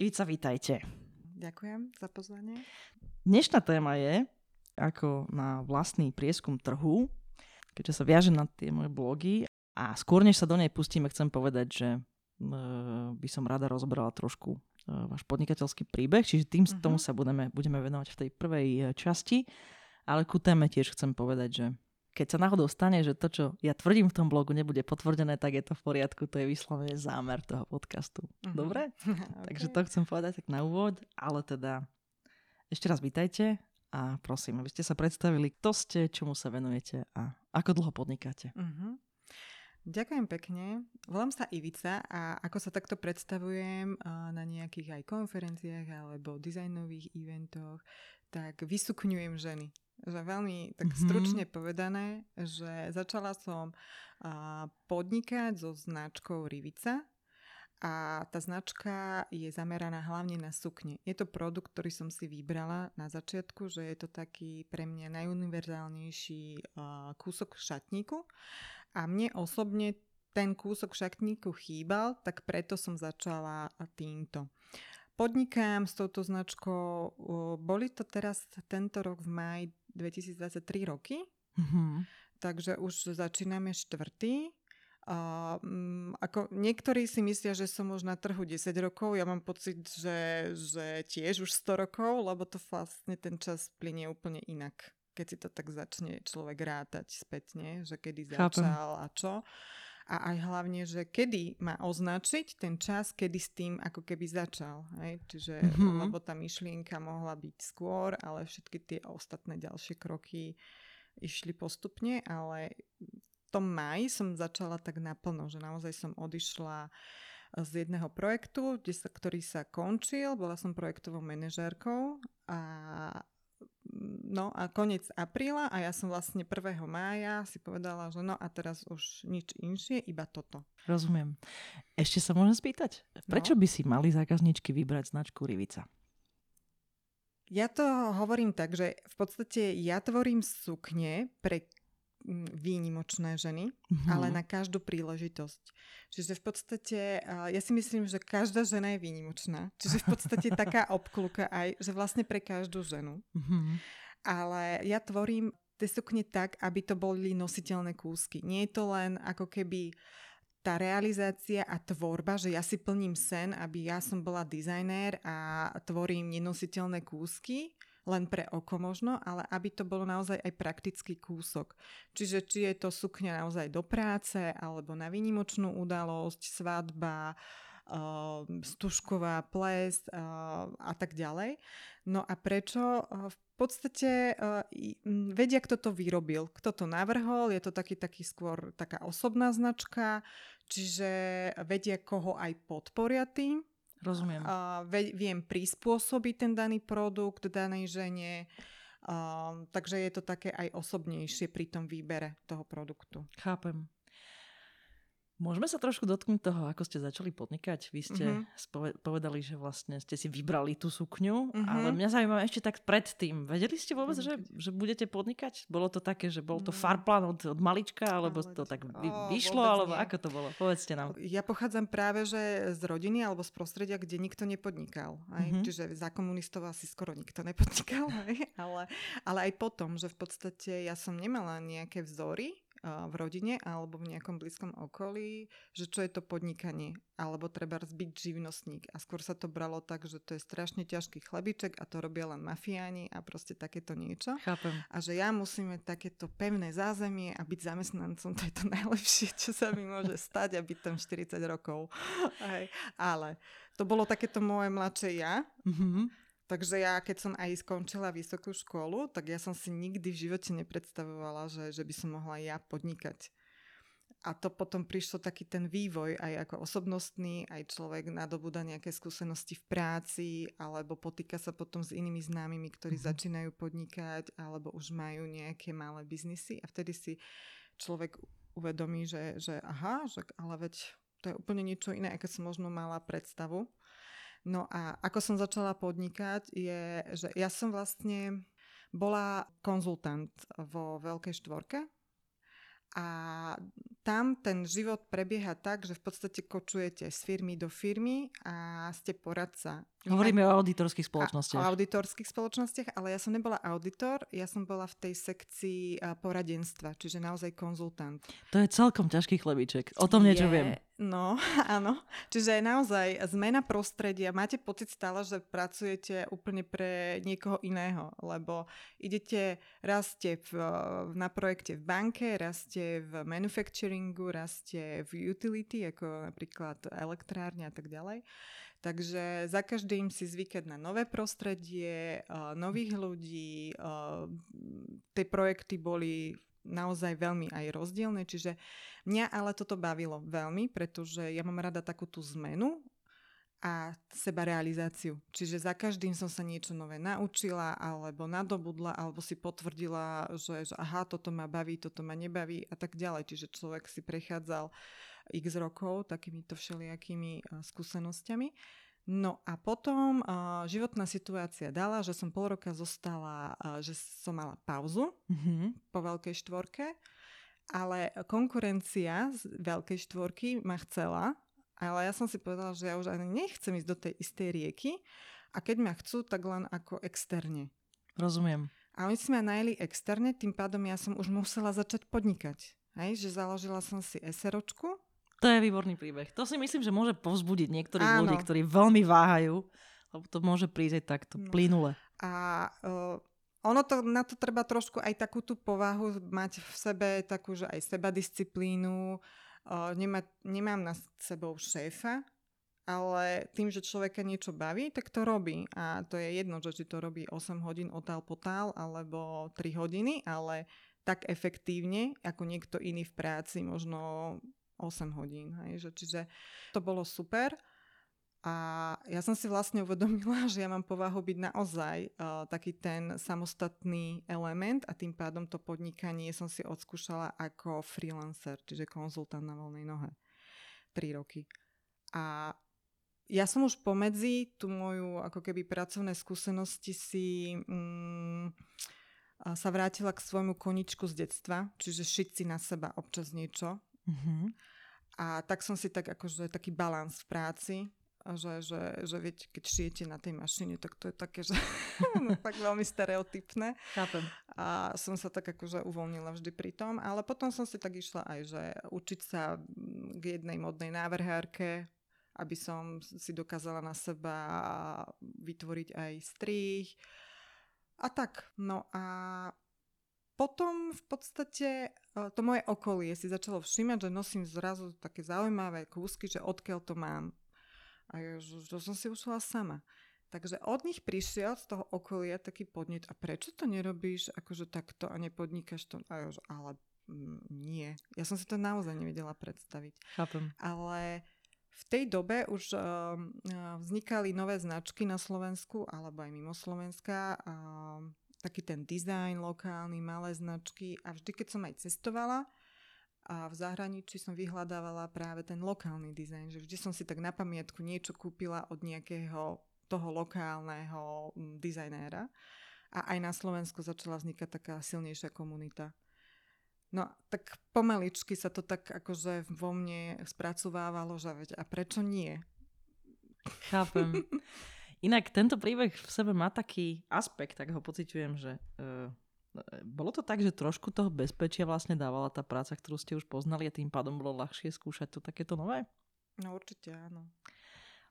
Ivica, vítajte. Ďakujem za pozvanie. Dnešná téma je, ako na vlastný prieskum trhu, keďže sa viaže na tie moje blogy. A skôr, než sa do nej pustíme, chcem povedať, že by som rada rozbrala trošku váš podnikateľský príbeh, čiže tým uh-huh. tomu sa budeme, budeme venovať v tej prvej e, časti. Ale ku téme tiež chcem povedať, že keď sa náhodou stane, že to, čo ja tvrdím v tom blogu, nebude potvrdené, tak je to v poriadku. To je vyslovene zámer toho podcastu. Uh-huh. Dobre? okay. Takže to chcem povedať tak na úvod, ale teda ešte raz vítajte a prosím, aby ste sa predstavili, kto ste, čomu sa venujete a ako dlho podnikáte. Uh-huh. Ďakujem pekne. Volám sa Ivica a ako sa takto predstavujem na nejakých aj konferenciách alebo dizajnových eventoch, tak vysukňujem ženy že veľmi tak mm-hmm. stručne povedané, že začala som a, podnikať so značkou Rivica a tá značka je zameraná hlavne na sukne. Je to produkt, ktorý som si vybrala na začiatku, že je to taký pre mňa najuniverzálnejší a, kúsok šatníku a mne osobne ten kúsok šatníku chýbal, tak preto som začala týmto podnikám s touto značkou. Boli to teraz tento rok v maji 2023 roky, mm-hmm. takže už začíname štvrtý. A, um, ako niektorí si myslia, že som už na trhu 10 rokov, ja mám pocit, že, že tiež už 100 rokov, lebo to vlastne ten čas plinie úplne inak, keď si to tak začne človek rátať spätne, že kedy začal Chápem. a čo a aj hlavne, že kedy má označiť ten čas, kedy s tým ako keby začal. Hej? Čiže, mm-hmm. lebo tá myšlienka mohla byť skôr, ale všetky tie ostatné ďalšie kroky išli postupne, ale v tom maji som začala tak naplno, že naozaj som odišla z jedného projektu, kde sa, ktorý sa končil, bola som projektovou manažérkou a no a koniec apríla a ja som vlastne 1. mája si povedala, že no a teraz už nič inšie, iba toto. Rozumiem. Ešte sa môžem spýtať, prečo no? by si mali zákazničky vybrať značku Rivica? Ja to hovorím tak, že v podstate ja tvorím sukne pre výnimočné ženy, mm-hmm. ale na každú príležitosť. Čiže v podstate, ja si myslím, že každá žena je výnimočná. Čiže v podstate taká obkluka aj, že vlastne pre každú ženu. Mm-hmm. Ale ja tvorím tie sukne tak, aby to boli nositeľné kúsky. Nie je to len ako keby tá realizácia a tvorba, že ja si plním sen, aby ja som bola dizajnér a tvorím nenositeľné kúsky, len pre oko možno, ale aby to bolo naozaj aj praktický kúsok. Čiže či je to sukňa naozaj do práce, alebo na výnimočnú udalosť, svadba, uh, stužková ples uh, a tak ďalej. No a prečo? Uh, v podstate vedia, kto to vyrobil, kto to navrhol, je to taký, taký skôr taká osobná značka, čiže vedia, koho aj podporia tým, Rozumiem. Uh, viem prispôsobiť ten daný produkt danej žene, uh, takže je to také aj osobnejšie pri tom výbere toho produktu. Chápem. Môžeme sa trošku dotknúť toho, ako ste začali podnikať. Vy ste mm-hmm. povedali, že vlastne ste si vybrali tú sukňu, mm-hmm. ale mňa zaujíma ešte tak predtým. Vedeli ste vôbec, že, že budete podnikať? Bolo to také, že bol to mm. farplán od, od malička, alebo ale... to tak vy, vyšlo, alebo nie. ako to bolo? Povedzte nám. Ja pochádzam práve že z rodiny alebo z prostredia, kde nikto nepodnikal. Aj? Mm-hmm. Čiže za komunistov asi skoro nikto nepodnikal. Aj? Ale, ale aj potom, že v podstate ja som nemala nejaké vzory, v rodine alebo v nejakom blízkom okolí, že čo je to podnikanie, alebo treba byť živnostník. A skôr sa to bralo tak, že to je strašne ťažký chlebiček a to robia len mafiáni a proste takéto niečo. Chápem. A že ja musím mať takéto pevné zázemie a byť zamestnancom, to je to najlepšie, čo sa mi môže stať a byť tam 40 rokov. Hej. Ale to bolo takéto moje mladšie ja. Mm-hmm. Takže ja, keď som aj skončila vysokú školu, tak ja som si nikdy v živote nepredstavovala, že, že by som mohla ja podnikať. a to potom prišlo taký ten vývoj aj ako osobnostný, aj človek nadobúda nejaké skúsenosti v práci, alebo potýka sa potom s inými známymi, ktorí mm-hmm. začínajú podnikať, alebo už majú nejaké malé biznisy a vtedy si človek uvedomí, že, že aha, že, ale veď to je úplne niečo iné, ako som možno mala predstavu. No a ako som začala podnikať, je, že ja som vlastne bola konzultant vo Veľkej štvorke, a tam ten život prebieha tak, že v podstate kočujete z firmy do firmy a ste poradca. Hovoríme o auditorských spoločnostiach. O auditorských spoločnostiach, ale ja som nebola auditor, ja som bola v tej sekcii poradenstva, čiže naozaj konzultant. To je celkom ťažký chlebiček, o tom niečo je, viem. No, áno. Čiže naozaj zmena prostredia. Máte pocit stále, že pracujete úplne pre niekoho iného, lebo idete, raste v, na projekte v banke, raste v manufacturingu, raste v utility, ako napríklad elektrárne a tak ďalej. Takže za každým si zvykať na nové prostredie, nových ľudí. Tie projekty boli naozaj veľmi aj rozdielne, čiže mňa ale toto bavilo veľmi, pretože ja mám rada takú tú zmenu a seba realizáciu. Čiže za každým som sa niečo nové naučila, alebo nadobudla, alebo si potvrdila, že, že aha, toto ma baví, toto ma nebaví a tak ďalej. Čiže človek si prechádzal x rokov takýmito všelijakými skúsenosťami. No a potom uh, životná situácia dala, že som pol roka zostala, uh, že som mala pauzu mm-hmm. po veľkej štvorke, ale konkurencia z veľkej štvorky ma chcela, ale ja som si povedala, že ja už ani nechcem ísť do tej istej rieky a keď ma chcú, tak len ako externe. Rozumiem. A oni si ma najeli externe, tým pádom ja som už musela začať podnikať. Hej, že založila som si SROčku, to je výborný príbeh. To si myslím, že môže povzbudiť niektorých Áno. ľudí, ktorí veľmi váhajú, lebo to môže prísť aj takto no. plynule. A uh, ono to, na to treba trošku aj takú tú povahu mať v sebe, takú, že aj seba disciplínu. Uh, nemá, nemám na sebou šéfa, ale tým, že človeka niečo baví, tak to robí. A to je jedno, že či to robí 8 hodín otál potál alebo 3 hodiny, ale tak efektívne, ako niekto iný v práci, možno 8 hodín. Hej, že, čiže to bolo super. A ja som si vlastne uvedomila, že ja mám povahu byť naozaj uh, taký ten samostatný element a tým pádom to podnikanie som si odskúšala ako freelancer, čiže konzultant na voľnej nohe. 3 roky. A ja som už pomedzi tú moju ako keby pracovné skúsenosti si mm, sa vrátila k svojmu koničku z detstva, čiže šiť si na seba občas niečo. Mm-hmm. A tak som si tak akože taký balans v práci, že, že, že viete, keď šijete na tej mašine, tak to je také, že no, tak veľmi stereotypné. Chápem. A som sa tak akože uvoľnila vždy pri tom, ale potom som si tak išla aj, že učiť sa k jednej modnej návrhárke, aby som si dokázala na seba vytvoriť aj strých. A tak, no a potom v podstate e, to moje okolie si začalo všímať, že nosím zrazu také zaujímavé kúsky, že odkiaľ to mám. A že, že som si ušla sama. Takže od nich prišiel z toho okolia taký podnet, a prečo to nerobíš akože takto a nepodnikáš to? A že, ale mm, nie. Ja som si to naozaj nevedela predstaviť. Chápem. Ale v tej dobe už uh, vznikali nové značky na Slovensku alebo aj mimo Slovenska. Uh, taký ten dizajn lokálny, malé značky a vždy, keď som aj cestovala a v zahraničí som vyhľadávala práve ten lokálny dizajn, že vždy som si tak na pamiatku niečo kúpila od nejakého toho lokálneho dizajnéra a aj na Slovensku začala vznikať taká silnejšia komunita. No tak pomaličky sa to tak akože vo mne spracovávalo, že veď a prečo nie? Chápem. Inak tento príbeh v sebe má taký aspekt, tak ho pociťujem, že uh, bolo to tak, že trošku toho bezpečia vlastne dávala tá práca, ktorú ste už poznali a tým pádom bolo ľahšie skúšať to takéto nové? No určite áno.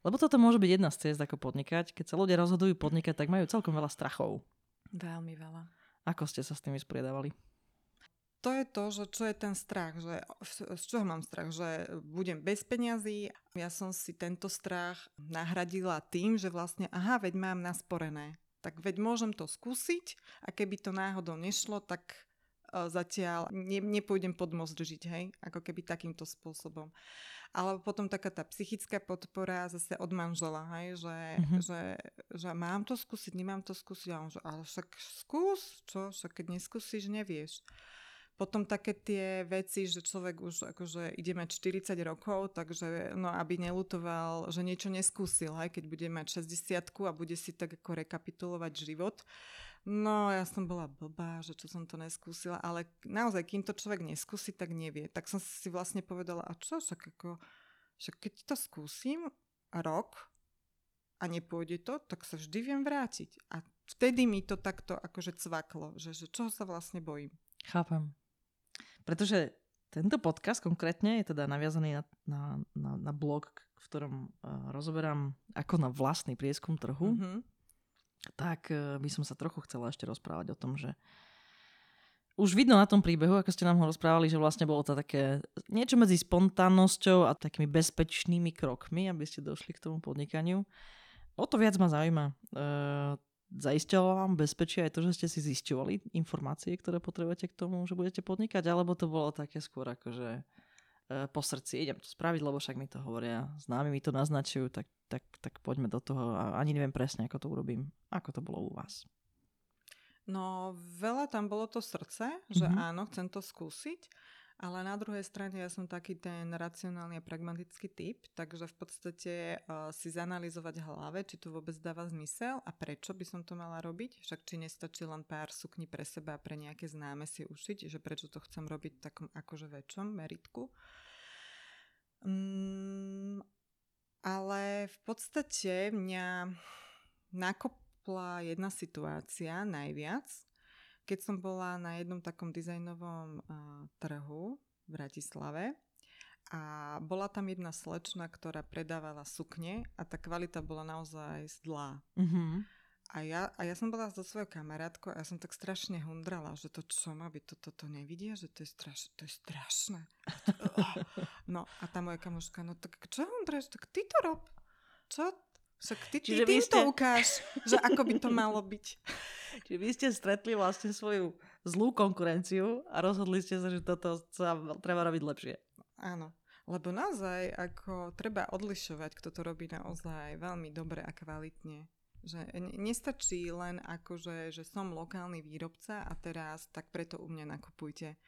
Lebo toto môže byť jedna z ciest, ako podnikať. Keď sa ľudia rozhodujú podnikať, tak majú celkom veľa strachov. Veľmi veľa. Ako ste sa s tým vysporiadavali? To je to, že čo je ten strach, že z čoho mám strach, že budem bez peňazí. Ja som si tento strach nahradila tým, že vlastne aha, veď mám nasporené. Tak veď môžem to skúsiť a keby to náhodou nešlo, tak zatiaľ ne, nepôjdem pod most žiť, hej, ako keby takýmto spôsobom. Ale potom taká tá psychická podpora zase od manžela, hej, že, mm-hmm. že, že mám to skúsiť, nemám to skúsiť. A on že, ale však skús, čo, však keď neskúsiš, nevieš. Potom také tie veci, že človek už akože ide mať 40 rokov, takže no aby nelutoval, že niečo neskúsil, aj keď bude mať 60 a bude si tak ako rekapitulovať život. No, ja som bola blbá, že čo som to neskúsila, ale naozaj, kým to človek neskúsi, tak nevie. Tak som si vlastne povedala, a čo, však ako, však keď to skúsim rok a nepôjde to, tak sa vždy viem vrátiť. A vtedy mi to takto akože cvaklo, že, že čo sa vlastne bojím. Chápem. Pretože tento podcast konkrétne je teda naviazaný na, na, na, na blog, v ktorom uh, rozoberám ako na vlastný prieskum trhu. Mm-hmm tak e, by som sa trochu chcela ešte rozprávať o tom, že už vidno na tom príbehu, ako ste nám ho rozprávali, že vlastne bolo to také niečo medzi spontánnosťou a takými bezpečnými krokmi, aby ste došli k tomu podnikaniu. O to viac ma zaujíma. E, zaisťovalo vám bezpečie aj to, že ste si zisťovali informácie, ktoré potrebujete k tomu, že budete podnikať, alebo to bolo také skôr ako, že E, po srdci, idem to spraviť, lebo však mi to hovoria, známi mi to naznačujú, tak, tak, tak poďme do toho a ani neviem presne, ako to urobím. Ako to bolo u vás? No, veľa tam bolo to srdce, že mm-hmm. áno, chcem to skúsiť, ale na druhej strane ja som taký ten racionálny a pragmatický typ, takže v podstate uh, si zanalizovať hlave, či to vôbec dáva zmysel a prečo by som to mala robiť. Však či nestačí len pár sukní pre seba a pre nejaké známe si ušiť, že prečo to chcem robiť v takom akože väčšom meritku. Mm, ale v podstate mňa nakopla jedna situácia najviac, keď som bola na jednom takom dizajnovom trhu v Bratislave a bola tam jedna slečna, ktorá predávala sukne a tá kvalita bola naozaj zlá. Mm-hmm. A ja, a ja som bola so svojou kamarátkou a ja som tak strašne hundrala, že to čo má byť, toto to, to nevidia, že to je, straš, to je strašné. No a tá moja kamoška, no tak čo hundráš, tak ty to rob. Čo? Však ty, ty Čiže ty ste... to ukáž, že ako by to malo byť. Čiže vy ste stretli vlastne svoju zlú konkurenciu a rozhodli ste sa, že toto sa treba robiť lepšie. Áno. Lebo naozaj ako treba odlišovať, kto to robí naozaj veľmi dobre a kvalitne. Že nestačí len akože, že som lokálny výrobca a teraz tak preto u mňa nakupujte.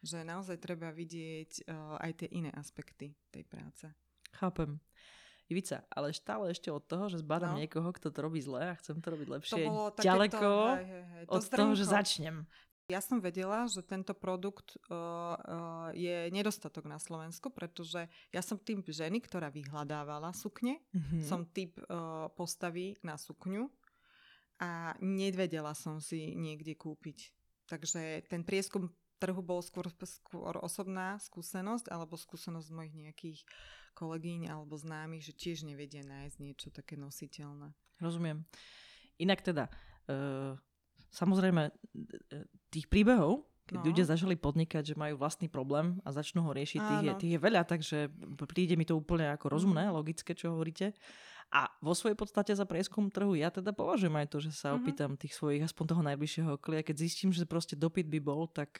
Že naozaj treba vidieť uh, aj tie iné aspekty tej práce. Chápem. Ivica, ale stále ešte od toho, že zbadám no. niekoho, kto to robí zle a chcem to robiť lepšie, to ďaleko hej, hej, hej, to od zdrnko. toho, že začnem. Ja som vedela, že tento produkt uh, uh, je nedostatok na Slovensku, pretože ja som typ ženy, ktorá vyhľadávala sukne, mm-hmm. som typ uh, postavy na sukňu a nevedela som si niekde kúpiť. Takže ten prieskum trhu bol skôr, skôr osobná skúsenosť alebo skúsenosť mojich nejakých kolegyň alebo známych, že tiež nevedia nájsť niečo také nositeľné. Rozumiem. Inak teda, uh samozrejme tých príbehov, keď no. ľudia začali podnikať, že majú vlastný problém a začnú ho riešiť, tých je, tých je veľa, takže príde mi to úplne ako rozumné, mm. logické, čo hovoríte. A vo svojej podstate za prieskum trhu ja teda považujem aj to, že sa mm-hmm. opýtam tých svojich, aspoň toho najbližšieho okolia. Keď zistím, že proste dopyt by bol, tak,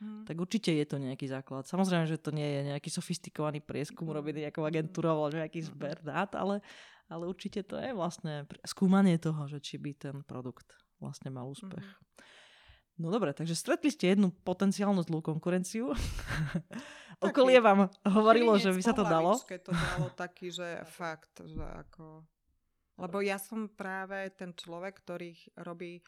mm. tak určite je to nejaký základ. Samozrejme, že to nie je nejaký sofistikovaný prieskum robený nejakou agentúrou alebo nejaký zber dát, ale, ale určite to je vlastne skúmanie toho, že či by ten produkt vlastne mal úspech. Mm-hmm. No dobre, takže stretli ste jednu potenciálnu zlú konkurenciu. Okolie vám hovorilo, že by sa to dalo. to dalo taký, že fakt, že ako... Lebo ja som práve ten človek, ktorý robí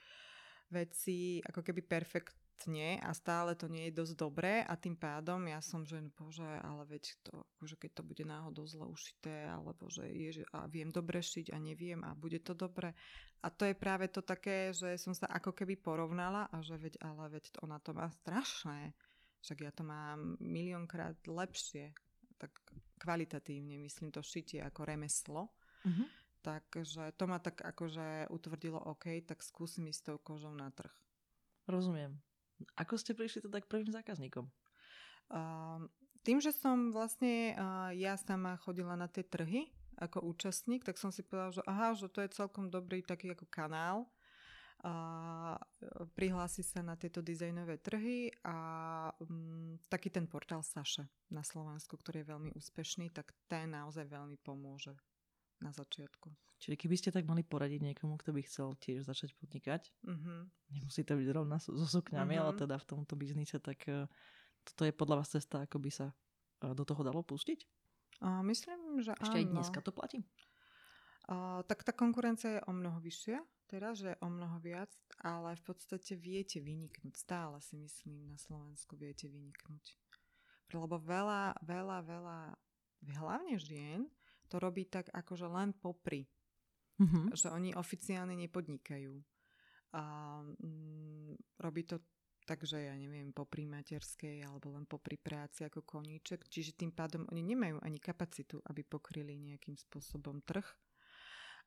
veci ako keby perfekt nie a stále to nie je dosť dobré a tým pádom ja som, že bože, ale veď to, akože keď to bude náhodou zle ušité, alebo že je, a viem dobre šiť a neviem a bude to dobre. A to je práve to také, že som sa ako keby porovnala a že veď, ale veď ona to má strašné. Však ja to mám miliónkrát lepšie, tak kvalitatívne, myslím to šitie ako remeslo. Mm-hmm. Takže to ma tak akože utvrdilo, OK, tak skúsim ísť s tou kožou na trh. Rozumiem. Ako ste prišli teda k prvým zákazníkom? Uh, tým, že som vlastne ja sama chodila na tie trhy ako účastník, tak som si povedala, že aha, že to je celkom dobrý taký ako kanál a prihlási sa na tieto dizajnové trhy a um, taký ten portál Saše na Slovensku, ktorý je veľmi úspešný, tak ten naozaj veľmi pomôže na začiatku. Čiže keby ste tak mali poradiť niekomu, kto by chcel tiež začať podnikať, uh-huh. nemusí to byť rovna so, sukňami, uh-huh. ale teda v tomto biznise, tak uh, toto je podľa vás cesta, ako by sa uh, do toho dalo pustiť? Uh, myslím, že Ešte áno. aj dneska to platí? Uh, tak tá konkurencia je o mnoho vyššia, teraz, že o mnoho viac, ale v podstate viete vyniknúť. Stále si myslím, na Slovensku viete vyniknúť. Lebo veľa, veľa, veľa, hlavne žien, to robí tak akože len popri. Mm-hmm. Že oni oficiálne nepodnikajú. A, mm, robí to takže ja neviem, popri materskej alebo len popri práci ako koníček, čiže tým pádom oni nemajú ani kapacitu, aby pokryli nejakým spôsobom trh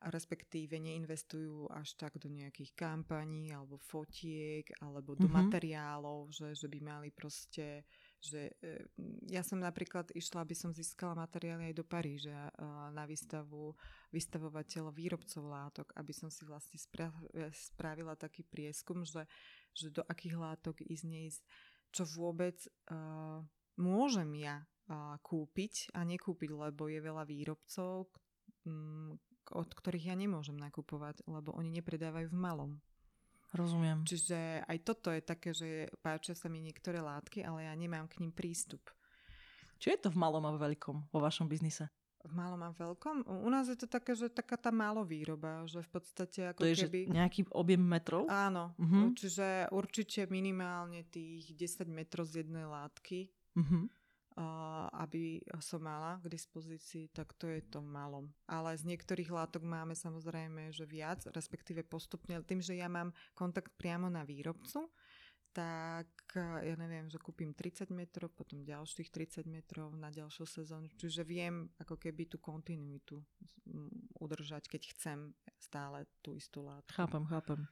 a respektíve neinvestujú až tak do nejakých kampaní alebo fotiek alebo do mm-hmm. materiálov, že, že by mali proste že e, ja som napríklad išla, aby som získala materiály aj do Paríža na výstavu vystavovateľov výrobcov látok, aby som si vlastne e, spravila taký prieskum, že, že do akých látok ísť, neísť, čo vôbec uh, môžem ja uh, kúpiť a nekúpiť, lebo je veľa výrobcov, um, od ktorých ja nemôžem nakupovať, lebo oni nepredávajú v malom. Rozumiem. Čiže aj toto je také, že páčia sa mi niektoré látky, ale ja nemám k ním prístup. Čo je to v malom a veľkom vo vašom biznise? V malom a veľkom? U nás je to také, že taká tá málo výroba, že v podstate ako to je, keby... Že nejaký objem metrov? Áno, uh-huh. čiže určite minimálne tých 10 metrov z jednej látky. Uh-huh aby som mala k dispozícii, tak to je to malom. Ale z niektorých látok máme samozrejme, že viac, respektíve postupne, tým, že ja mám kontakt priamo na výrobcu, tak ja neviem, že kúpim 30 metrov, potom ďalších 30 metrov na ďalšiu sezónu. Čiže viem ako keby tú kontinuitu udržať, keď chcem stále tú istú látku. Chápem, chápem.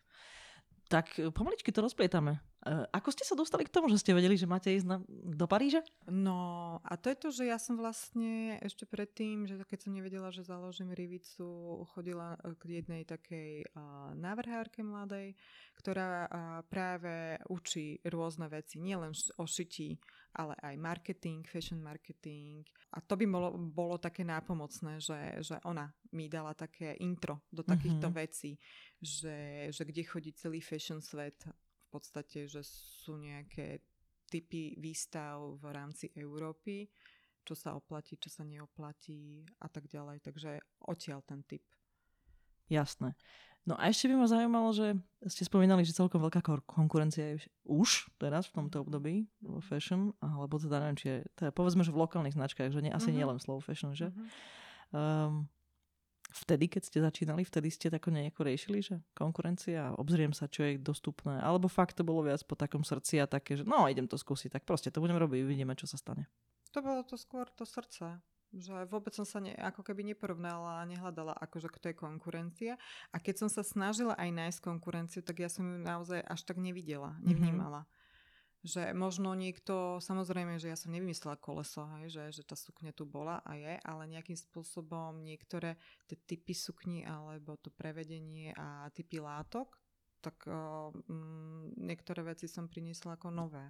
Tak e, pomaličky to rozplietame. E, ako ste sa dostali k tomu, že ste vedeli, že máte ísť na, do Paríža? No a to je to, že ja som vlastne ešte predtým, že keď som nevedela, že založím Rivicu, chodila e, k jednej takej uh, návrhárke mladej, ktorá uh, práve učí rôzne veci, nielen o šití, ale aj marketing, fashion marketing. A to by bolo, bolo také nápomocné, že, že ona mi dala také intro do takýchto mm-hmm. vecí že, že kde chodí celý fashion svet. V podstate, že sú nejaké typy výstav v rámci Európy, čo sa oplatí, čo sa neoplatí a tak ďalej. Takže odtiaľ ten typ. Jasné. No a ešte by ma zaujímalo, že ste spomínali, že celkom veľká konkurencia je už teraz v tomto období vo fashion, alebo teda neviem, či je, teda povedzme, že v lokálnych značkách, že nie, asi uh-huh. nie len slow fashion, že? Uh-huh. Um, vtedy, keď ste začínali, vtedy ste tako nejako riešili, že konkurencia, obzriem sa, čo je dostupné, alebo fakt to bolo viac po takom srdci a také, že no idem to skúsiť, tak proste to budem robiť, uvidíme, čo sa stane. To bolo to skôr to srdce, že vôbec som sa ne, ako keby neporovnala a nehľadala, akože kto je konkurencia. A keď som sa snažila aj nájsť konkurenciu, tak ja som ju naozaj až tak nevidela, mhm. nevnímala. Mm-hmm že možno niekto, samozrejme, že ja som nevymyslela koleso, hej, že, že tá sukňa tu bola a je, ale nejakým spôsobom niektoré tie typy sukni alebo to prevedenie a typy látok, tak uh, m, niektoré veci som priniesla ako nové.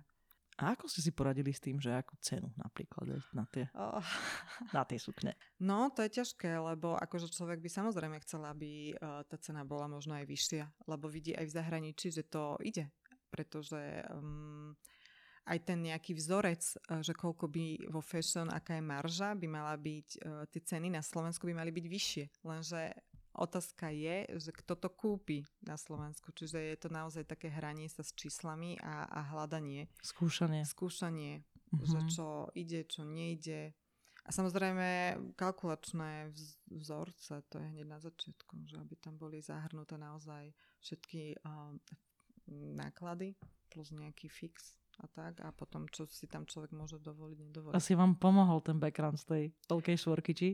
A ako ste si poradili s tým, že akú cenu napríklad na tie, oh. na tie sukne? No, to je ťažké, lebo akože človek by samozrejme chcel, aby tá cena bola možno aj vyššia, lebo vidí aj v zahraničí, že to ide pretože um, aj ten nejaký vzorec, uh, že koľko by vo fashion, aká je marža, by mala byť, uh, tie ceny na Slovensku by mali byť vyššie. Lenže otázka je, že kto to kúpi na Slovensku. Čiže je to naozaj také hranie sa s číslami a, a hľadanie. Skúšanie. Skúšanie, uh-huh. že čo ide, čo nejde. A samozrejme kalkulačné vzorce, to je hneď na začiatku, že aby tam boli zahrnuté naozaj všetky uh, náklady plus nejaký fix a tak a potom čo si tam človek môže dovoliť, nedovoliť. Asi vám pomohol ten background z tej veľkej štvorky, či?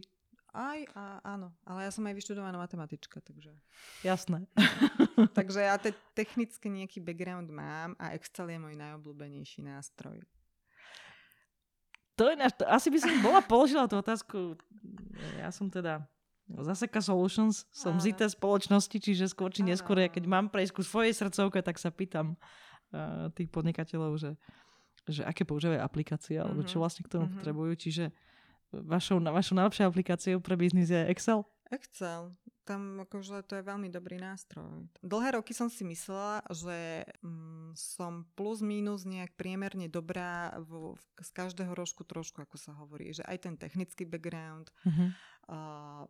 Aj, a, áno, ale ja som aj vyštudovaná matematička, takže... Jasné. takže ja te, technicky nejaký background mám a Excel je môj najobľúbenejší nástroj. To je, asi by som bola položila tú otázku. Ja som teda Zaseka Solutions, som z IT spoločnosti, čiže skôr či neskôr, ja keď mám prejsť ku svojej srdcovke, tak sa pýtam uh, tých podnikateľov, že, že aké používajú aplikácie, alebo čo mhm. vlastne k tomu mm-hmm. potrebujú. Čiže vašou, vašou najlepšou aplikáciou pre biznis je Excel? Excel. Tam akože to je veľmi dobrý nástroj. Dlhé roky som si myslela, že mm, som plus minus nejak priemerne dobrá v, v, z každého rožku trošku, ako sa hovorí. Že aj ten technický background, uh-huh. uh,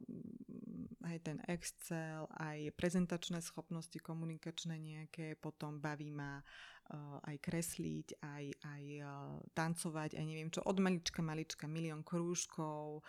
aj ten Excel, aj prezentačné schopnosti komunikačné nejaké, potom baví ma uh, aj kresliť, aj, aj uh, tancovať, aj neviem čo, od malička malička, milión krúžkov,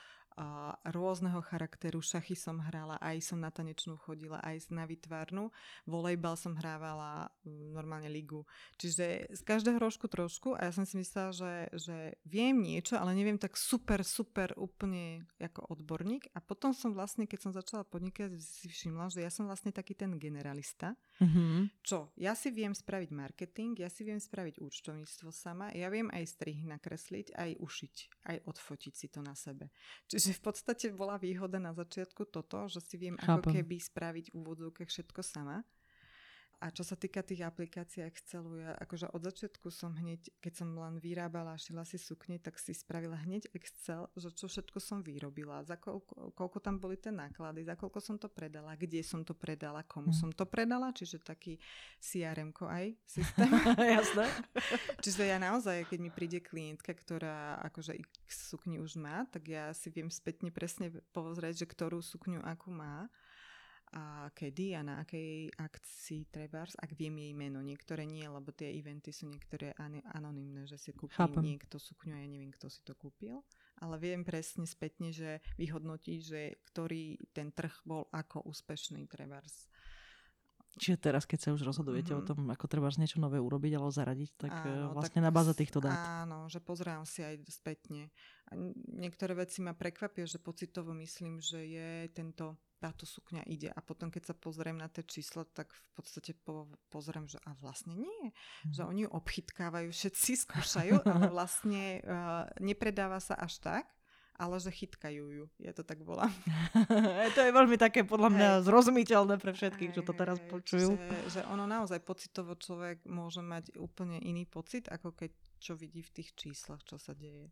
rôzneho charakteru. Šachy som hrala, aj som na tanečnú chodila, aj na vytvárnu. Volejbal som hrávala normálne ligu. Čiže z každého rožku trošku a ja som si myslela, že, že viem niečo, ale neviem tak super, super úplne ako odborník. A potom som vlastne, keď som začala podnikať, si všimla, že ja som vlastne taký ten generalista. Mm-hmm. Čo? Ja si viem spraviť marketing, ja si viem spraviť účtovníctvo sama, ja viem aj strihy nakresliť, aj ušiť, aj odfotiť si to na sebe. Čiže že v podstate bola výhoda na začiatku toto, že si viem Chápam. ako keby spraviť úvodzovke všetko sama. A čo sa týka tých aplikácií Excelu, ja akože od začiatku som hneď, keď som len vyrábala a šila si sukne, tak si spravila hneď Excel, že čo všetko som vyrobila, za koľko, koľko tam boli tie náklady, za koľko som to predala, kde som to predala, komu mm. som to predala, čiže taký crm aj systém. Jasné. čiže ja naozaj, keď mi príde klientka, ktorá akože x sukni už má, tak ja si viem spätne presne pozrieť, že ktorú sukňu akú má a kedy a na akej akcii trebárs, ak viem jej meno. Niektoré nie, lebo tie eventy sú niektoré an- anonimné, že si kúpi Chápem. niekto sukňu a ja neviem, kto si to kúpil. Ale viem presne spätne, že vyhodnotiť, že ktorý ten trh bol ako úspešný trebárs. Čiže teraz, keď sa už rozhodujete mm-hmm. o tom, ako treba niečo nové urobiť alebo zaradiť, tak áno, vlastne tak, na báze týchto dát. Áno, že pozerám si aj spätne. A niektoré veci ma prekvapia, že pocitovo myslím, že je tento táto sukňa ide. A potom, keď sa pozriem na tie čísla, tak v podstate po, pozriem, že a vlastne nie. Mm. Že oni ju obchytkávajú, všetci skúšajú, ale vlastne uh, nepredáva sa až tak, ale že chytkajú ju. Ja to tak volám. to je veľmi také podľa mňa hey. zrozumiteľné pre všetkých, hey, čo to teraz počujú. Že, že ono naozaj pocitovo človek môže mať úplne iný pocit, ako keď čo vidí v tých číslach, čo sa deje.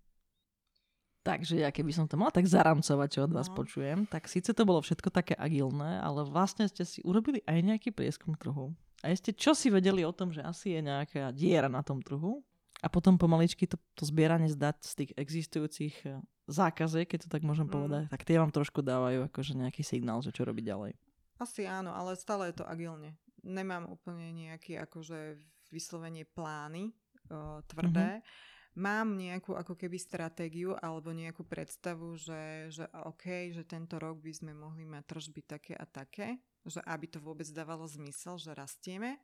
Takže ja keby som to mala tak zaramcovať, čo od vás no. počujem, tak síce to bolo všetko také agilné, ale vlastne ste si urobili aj nejaký prieskum trhu. A ste čo si vedeli o tom, že asi je nejaká diera na tom trhu a potom pomaličky to, to zbieranie zdať z tých existujúcich eh, zákaziek, keď to tak môžem mm. povedať, tak tie vám trošku dávajú akože nejaký signál, že čo robiť ďalej. Asi áno, ale stále je to agilne. Nemám úplne nejaké akože vyslovenie plány uh, tvrdé. Mm-hmm mám nejakú ako keby stratégiu alebo nejakú predstavu, že, že OK, že tento rok by sme mohli mať tržby také a také, že aby to vôbec dávalo zmysel, že rastieme.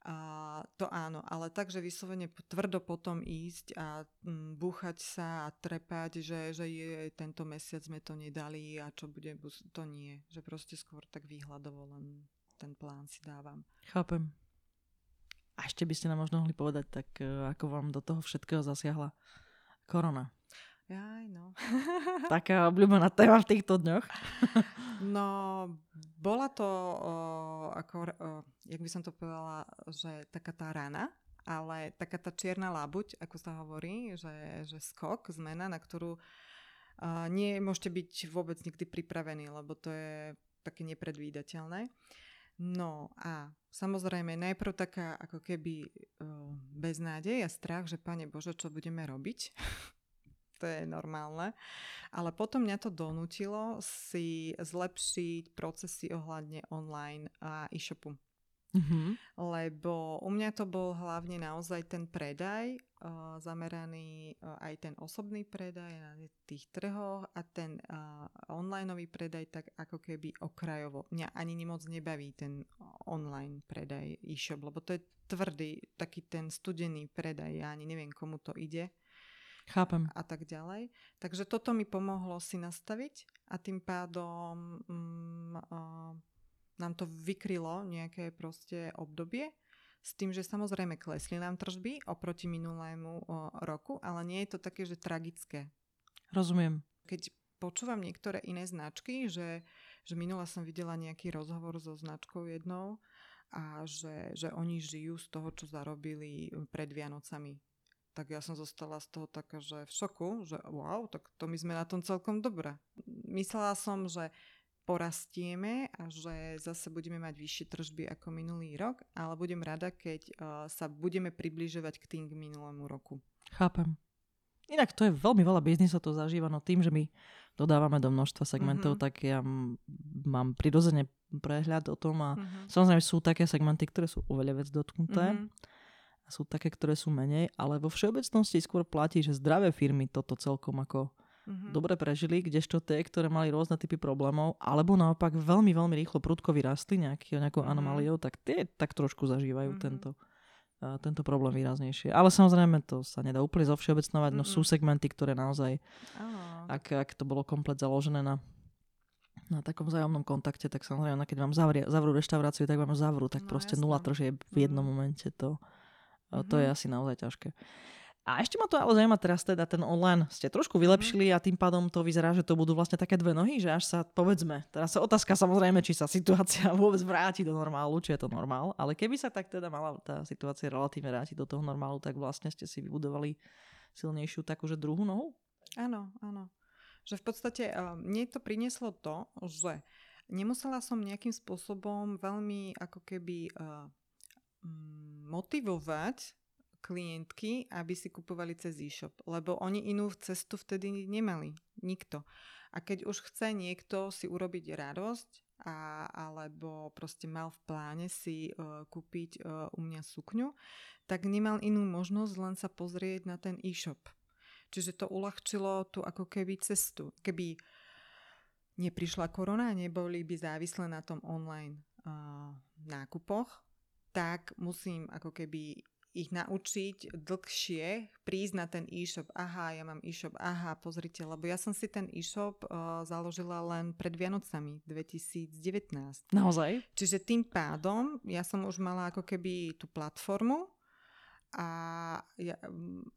A to áno, ale tak, že vyslovene tvrdo potom ísť a mm, búchať sa a trepať, že, že je, tento mesiac sme to nedali a čo bude, to nie. Že proste skôr tak výhľadovo len ten plán si dávam. Chápem. A ešte by ste nám možno mohli povedať, tak e, ako vám do toho všetkého zasiahla korona. Jaj, no. Taká obľúbená téma v týchto dňoch. no, bola to, o, ako, o, jak by som to povedala, že taká tá rana, ale taká tá čierna labuť, ako sa hovorí, že, že skok, zmena, na ktorú uh, nie môžete byť vôbec nikdy pripravení, lebo to je také nepredvídateľné. No a samozrejme najprv taká ako keby uh, beznádej a strach, že pane Bože, čo budeme robiť. to je normálne. Ale potom mňa to donútilo si zlepšiť procesy ohľadne online a e-shopu. Mm-hmm. Lebo u mňa to bol hlavne naozaj ten predaj, uh, zameraný uh, aj ten osobný predaj na tých trhoch a ten uh, onlineový predaj tak ako keby okrajovo. Mňa ani moc nebaví ten online predaj e-shop, lebo to je tvrdý, taký ten studený predaj. Ja ani neviem, komu to ide. Chápem. A tak ďalej. Takže toto mi pomohlo si nastaviť a tým pádom um, uh, nám to vykrylo nejaké proste obdobie s tým, že samozrejme klesli nám tržby oproti minulému roku, ale nie je to také, že tragické. Rozumiem. Keď počúvam niektoré iné značky, že, že minula som videla nejaký rozhovor so značkou jednou a že, že oni žijú z toho, čo zarobili pred Vianocami. Tak ja som zostala z toho taká, že v šoku, že wow, tak to my sme na tom celkom dobré. Myslela som, že porastieme a že zase budeme mať vyššie tržby ako minulý rok, ale budem rada, keď uh, sa budeme približovať k tým k minulému roku. Chápem. Inak to je veľmi veľa biznisov, to zažíva, no tým, že my dodávame do množstva segmentov, mm-hmm. tak ja mám prirodzene prehľad o tom a mm-hmm. samozrejme sú také segmenty, ktoré sú oveľa viac dotknuté mm-hmm. a sú také, ktoré sú menej, ale vo všeobecnosti skôr platí, že zdravé firmy toto celkom ako mm-hmm. dobre prežili, kdežto tie, ktoré mali rôzne typy problémov, alebo naopak veľmi, veľmi rýchlo prudko vyrástli nejaký, nejakou mm-hmm. anomáliou, tak tie tak trošku zažívajú mm-hmm. tento, uh, tento problém výraznejšie. Ale samozrejme to sa nedá úplne zovšeobecnovať, mm-hmm. no sú segmenty, ktoré naozaj, oh. ak, ak to bolo komplet založené na na takom vzájomnom kontakte, tak samozrejme, keď vám zavrie, zavrú reštauráciu, tak vám zavrú, tak no, proste jasno. nula tržieb v jednom mm. momente. To, mm-hmm. to je mhm. asi naozaj ťažké. A ešte ma to ale zaujíma teraz teda ten online. Ste trošku mhm. vylepšili a tým pádom to vyzerá, že to budú vlastne také dve nohy, že až sa povedzme, teraz sa otázka samozrejme, či sa situácia vôbec vráti do normálu, či je to normál, ale keby sa tak teda mala tá situácia relatívne vrátiť do toho normálu, tak vlastne ste si vybudovali silnejšiu takúže druhú nohu? Áno, áno. Že v podstate uh, mne to prinieslo to, že nemusela som nejakým spôsobom veľmi ako keby uh, motivovať klientky, aby si kupovali cez e-shop, lebo oni inú cestu vtedy nemali. Nikto. A keď už chce niekto si urobiť radosť, a, alebo proste mal v pláne si uh, kúpiť uh, u mňa sukňu, tak nemal inú možnosť len sa pozrieť na ten e-shop. Čiže to uľahčilo tú ako keby cestu. Keby neprišla korona, neboli by závislé na tom online uh, nákupoch, tak musím ako keby ich naučiť dlhšie prísť na ten e-shop. Aha, ja mám e-shop, aha, pozrite, lebo ja som si ten e-shop uh, založila len pred Vianocami 2019. Naozaj? Čiže tým pádom ja som už mala ako keby tú platformu, a, ja,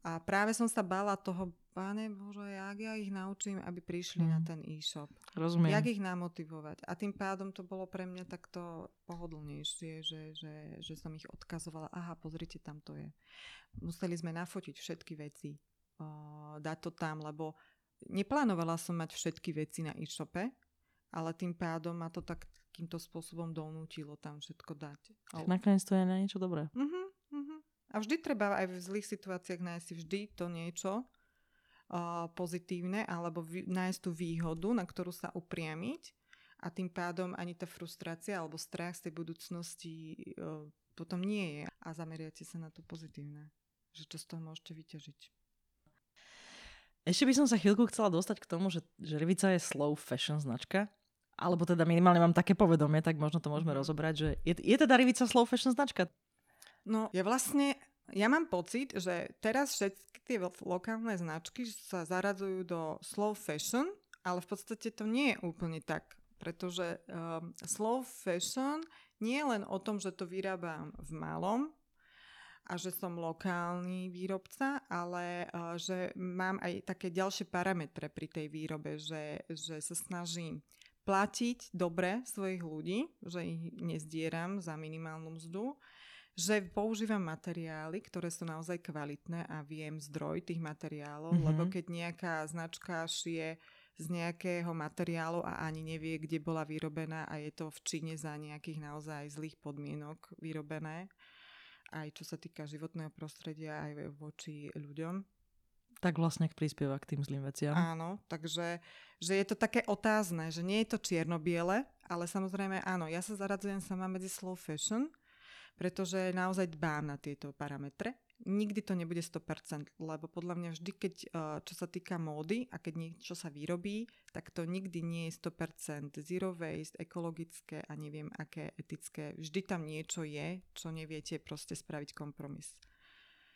a práve som sa bála toho, páne Bože, jak ja ich naučím, aby prišli mm. na ten e-shop. Rozumiem. Jak ich namotivovať. A tým pádom to bolo pre mňa takto pohodlnejšie, že, že, že som ich odkazovala. Aha, pozrite, tam to je. Museli sme nafotiť všetky veci, o, dať to tam, lebo neplánovala som mať všetky veci na e-shope, ale tým pádom ma to takýmto spôsobom donútilo tam všetko dať. Nakoniec to je na niečo dobré. Uh-huh. A vždy treba aj v zlých situáciách nájsť si vždy to niečo uh, pozitívne alebo vý, nájsť tú výhodu, na ktorú sa upriamiť a tým pádom ani tá frustrácia alebo strach z tej budúcnosti uh, potom nie je a zameriate sa na to pozitívne, že čo z toho môžete vyťažiť. Ešte by som sa chvíľku chcela dostať k tomu, že, že Revica je slow fashion značka, alebo teda minimálne mám také povedomie, tak možno to môžeme mhm. rozobrať, že je, je teda Rivica slow fashion značka? No, ja vlastne, ja mám pocit, že teraz všetky tie lokálne značky sa zaradzujú do slow fashion, ale v podstate to nie je úplne tak, pretože um, slow fashion nie je len o tom, že to vyrábam v malom a že som lokálny výrobca, ale uh, že mám aj také ďalšie parametre pri tej výrobe, že, že sa snažím platiť dobre svojich ľudí, že ich nezdieram za minimálnu mzdu, že používam materiály, ktoré sú naozaj kvalitné a viem zdroj tých materiálov, mm-hmm. lebo keď nejaká značka šije z nejakého materiálu a ani nevie, kde bola vyrobená a je to v Číne za nejakých naozaj zlých podmienok vyrobené, aj čo sa týka životného prostredia, aj voči ľuďom. Tak vlastne prispieva k tým zlým veciam. Áno, takže že je to také otázne, že nie je to čierno-biele, ale samozrejme áno, ja sa zaradzujem sama medzi slow fashion, pretože naozaj dbám na tieto parametre. Nikdy to nebude 100%, lebo podľa mňa vždy, keď, eh, čo sa týka módy a keď niečo sa vyrobí, tak to nikdy nie je 100% zero waste, ekologické a neviem aké etické. Vždy tam niečo je, čo neviete proste spraviť kompromis.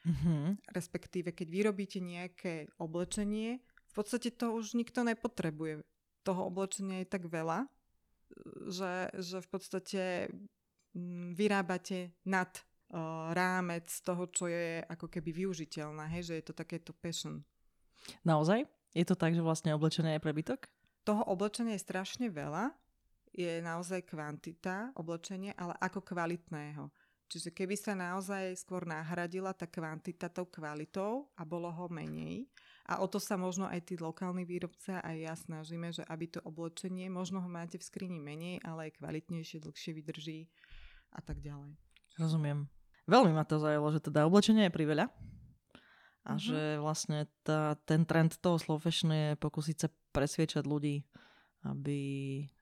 Mm-hmm. Respektíve, keď vyrobíte nejaké oblečenie, v podstate to už nikto nepotrebuje. Toho oblečenia je tak veľa, že, že v podstate vyrábate nad uh, rámec toho, čo je ako keby využiteľné, hej, že je to takéto passion. Naozaj? Je to tak, že vlastne oblečenie je prebytok? toho oblečenia je strašne veľa, je naozaj kvantita oblečenia, ale ako kvalitného. Čiže keby sa naozaj skôr nahradila tá kvantita tou kvalitou a bolo ho menej, a o to sa možno aj tí lokálni výrobcia aj ja snažíme, že aby to oblečenie, možno ho máte v skrini menej, ale aj kvalitnejšie, dlhšie vydrží a tak ďalej. Rozumiem. Veľmi ma to zajalo, že teda oblečenie je priveľa a mm-hmm. že vlastne tá, ten trend toho slow fashion je pokúsiť sa presviečať ľudí, aby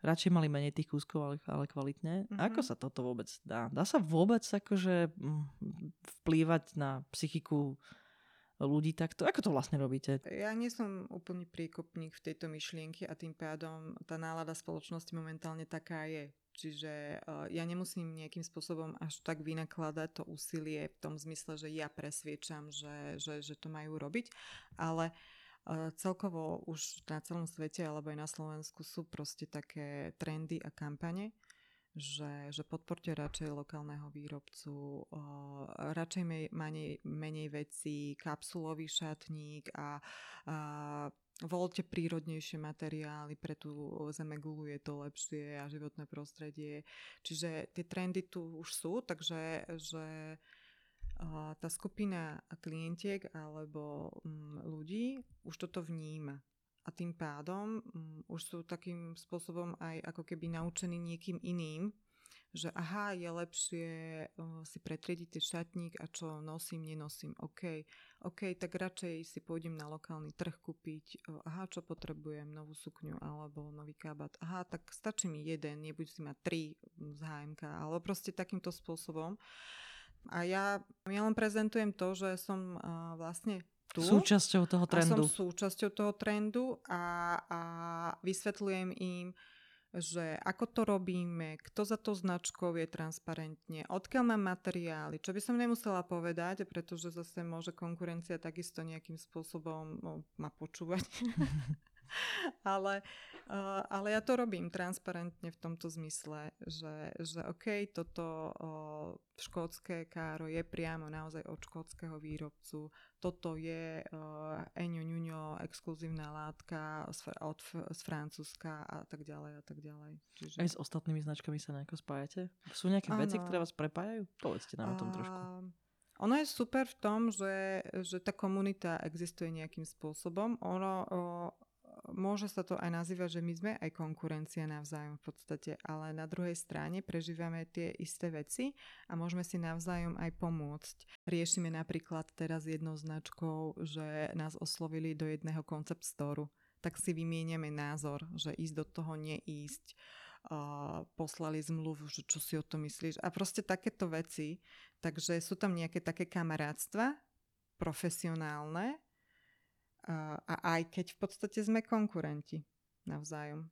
radšej mali menej tých kúskov, ale, ale kvalitne. Mm-hmm. Ako sa toto vôbec dá? Dá sa vôbec akože mm, vplývať na psychiku ľudí takto? Ako to vlastne robíte? Ja nie som úplný príkopník v tejto myšlienky a tým pádom tá nálada spoločnosti momentálne taká je. Čiže uh, ja nemusím nejakým spôsobom až tak vynakladať to úsilie v tom zmysle, že ja presviečam, že, že, že to majú robiť, ale uh, celkovo už na celom svete alebo aj na Slovensku sú proste také trendy a kampane, že, že podporte radšej lokálneho výrobcu, uh, radšej menej, menej vecí, kapsulový šatník a, a voľte prírodnejšie materiály, pre tú zemegulu je to lepšie a životné prostredie. Čiže tie trendy tu už sú, takže že tá skupina klientiek alebo um, ľudí už toto vníma a tým pádom um, už sú takým spôsobom aj ako keby naučení niekým iným, že aha, je lepšie uh, si pretriediť šatník a čo nosím, nenosím. OK, OK, tak radšej si pôjdem na lokálny trh kúpiť, uh, aha, čo potrebujem, novú sukňu alebo nový kabát. Aha, tak stačí mi jeden, nebudem si mať tri z HMK, alebo proste takýmto spôsobom. A ja, ja len prezentujem to, že som uh, vlastne tu. Súčasťou toho trendu. A som súčasťou toho trendu a, a vysvetľujem im, že ako to robíme, kto za to značkou je transparentne, odkiaľ mám materiály, čo by som nemusela povedať, pretože zase môže konkurencia takisto nejakým spôsobom no, ma počúvať. ale, uh, ale ja to robím transparentne v tomto zmysle, že, že OK, toto uh, škótske káro je priamo naozaj od škótskeho výrobcu, toto je Eňo Ňuňo exkluzívna látka z, od, z Francúzska a tak ďalej a tak ďalej. Čiže... Aj s ostatnými značkami sa nejako spájate? Sú nejaké ano. veci, ktoré vás prepájajú? Povedzte nám o tom trošku. Ono je super v tom, že, že tá komunita existuje nejakým spôsobom. Ono, o, môže sa to aj nazývať, že my sme aj konkurencia navzájom v podstate, ale na druhej strane prežívame tie isté veci a môžeme si navzájom aj pomôcť. Riešime napríklad teraz jednou značkou, že nás oslovili do jedného koncept storu, tak si vymieniame názor, že ísť do toho neísť, uh, poslali zmluvu, že čo si o to myslíš a proste takéto veci. Takže sú tam nejaké také kamarátstva profesionálne, a aj keď v podstate sme konkurenti navzájom.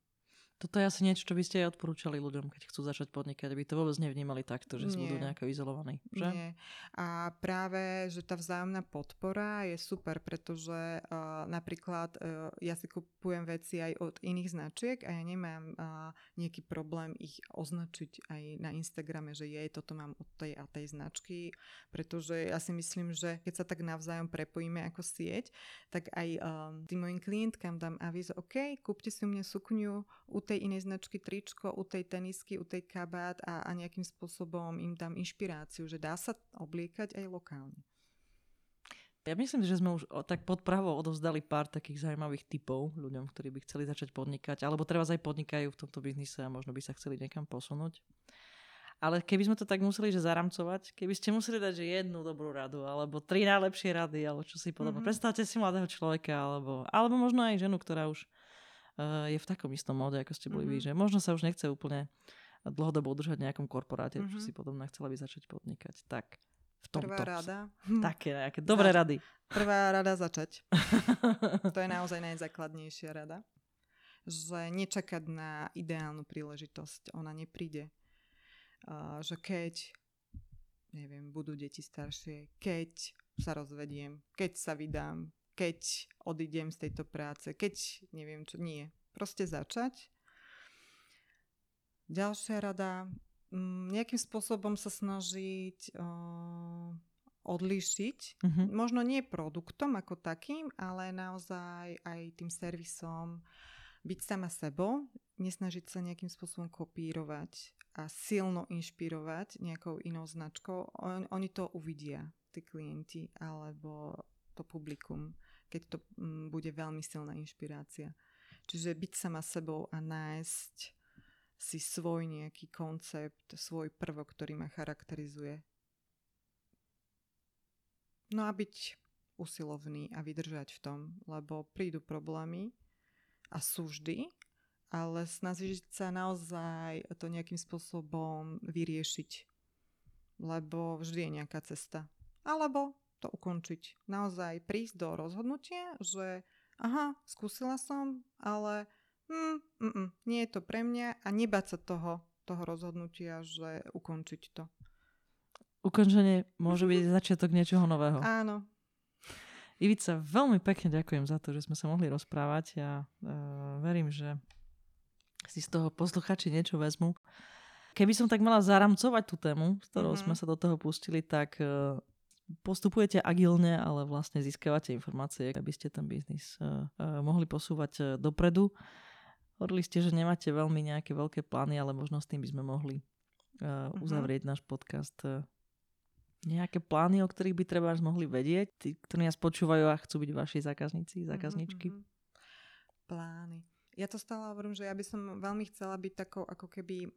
Toto je asi niečo, čo by ste aj odporúčali ľuďom, keď chcú začať podnikať, aby to vôbec nevnímali takto, že budú nejako izolovaní. Že? Nie. A práve, že tá vzájomná podpora je super, pretože uh, napríklad uh, ja si kupujem veci aj od iných značiek a ja nemám uh, nejaký problém ich označiť aj na Instagrame, že jej, toto mám od tej a tej značky, pretože ja si myslím, že keď sa tak navzájom prepojíme ako sieť, tak aj um, tým mojim klientkám dám aviz, OK, kúpte si u mňa sukňu tej inej značky tričko, u tej tenisky, u tej kabát a, a nejakým spôsobom im dám inšpiráciu, že dá sa obliekať aj lokálne. Ja myslím, že sme už tak pod pravou odovzdali pár takých zaujímavých typov ľuďom, ktorí by chceli začať podnikať, alebo treba aj podnikajú v tomto biznise a možno by sa chceli niekam posunúť. Ale keby sme to tak museli že zaramcovať, keby ste museli dať že jednu dobrú radu, alebo tri najlepšie rady, alebo čo si podobné. Mm-hmm. Predstavte si mladého človeka, alebo, alebo možno aj ženu, ktorá už je v takom istom móde, ako ste boli mm-hmm. vy, že možno sa už nechce úplne dlhodobo udržať v nejakom korporáte, mm-hmm. čo si potom chcela by začať podnikať. Tak, v tomto. Prvá rada. Také nejaké dobré Zač- rady. Prvá rada začať. to je naozaj najzákladnejšia rada. Že nečakať na ideálnu príležitosť. Ona nepríde. Uh, že keď neviem, budú deti staršie, keď sa rozvediem, keď sa vydám, keď odídem z tejto práce, keď neviem čo, nie. Proste začať. Ďalšia rada, mm, nejakým spôsobom sa snažiť uh, odlíšiť, uh-huh. možno nie produktom ako takým, ale naozaj aj tým servisom, byť sama sebou, nesnažiť sa nejakým spôsobom kopírovať a silno inšpirovať nejakou inou značkou. On, oni to uvidia, tí klienti alebo to publikum, keď to mm, bude veľmi silná inšpirácia. Čiže byť sama sebou a nájsť si svoj nejaký koncept, svoj prvok, ktorý ma charakterizuje. No a byť usilovný a vydržať v tom, lebo prídu problémy a sú vždy, ale snažiť sa naozaj to nejakým spôsobom vyriešiť, lebo vždy je nejaká cesta. Alebo to ukončiť. Naozaj prísť do rozhodnutia, že aha, skúsila som, ale mm, mm, nie je to pre mňa a nebať sa toho, toho rozhodnutia, že ukončiť to. Ukončenie môže byť začiatok niečoho nového. Áno. Ivica, veľmi pekne ďakujem za to, že sme sa mohli rozprávať. Ja uh, verím, že si z toho posluchači niečo vezmu. Keby som tak mala zaramcovať tú tému, s ktorou mm-hmm. sme sa do toho pustili, tak uh, postupujete agilne, ale vlastne získavate informácie, aby ste ten biznis uh, uh, mohli posúvať uh, dopredu. Hovorili ste, že nemáte veľmi nejaké veľké plány, ale možno s tým by sme mohli uh, uzavrieť náš podcast. Nejaké plány, o ktorých by treba mohli vedieť, tí, ktorí nás počúvajú a chcú byť vaši zákazníci, zákazničky? Mm-hmm. Plány. Ja to stále hovorím, že ja by som veľmi chcela byť takou ako keby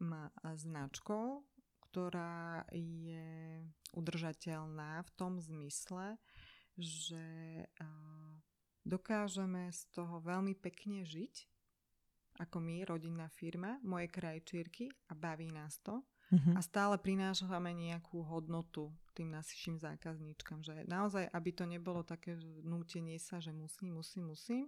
značkou, ktorá je udržateľná v tom zmysle, že dokážeme z toho veľmi pekne žiť, ako my, rodinná firma, moje krajčírky a baví nás to. Uh-huh. A stále prinášame nejakú hodnotu tým našim zákazníčkam, že naozaj, aby to nebolo také nútenie sa, že musím, musím, musím,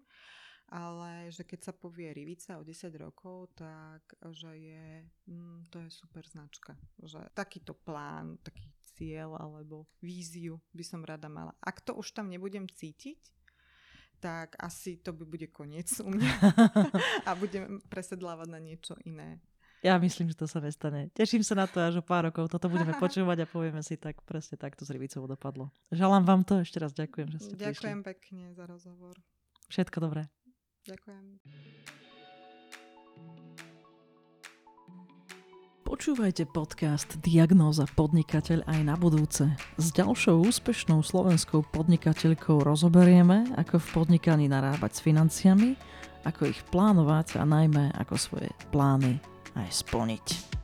ale že keď sa povie Rivica o 10 rokov, tak že je, mm, to je super značka. Že takýto plán, taký cieľ alebo víziu by som rada mala. Ak to už tam nebudem cítiť, tak asi to by bude koniec u mňa a budem presedlávať na niečo iné. Ja myslím, že to sa nestane. Teším sa na to, až o pár rokov toto budeme počúvať a povieme si tak presne takto s Rivicou dopadlo. Želám vám to, ešte raz ďakujem, že ste Ďakujem prišli. pekne za rozhovor. Všetko dobré. Ďakujem. Počúvajte podcast Diagnóza podnikateľ aj na budúce. S ďalšou úspešnou slovenskou podnikateľkou rozoberieme, ako v podnikaní narábať s financiami, ako ich plánovať a najmä ako svoje plány aj splniť.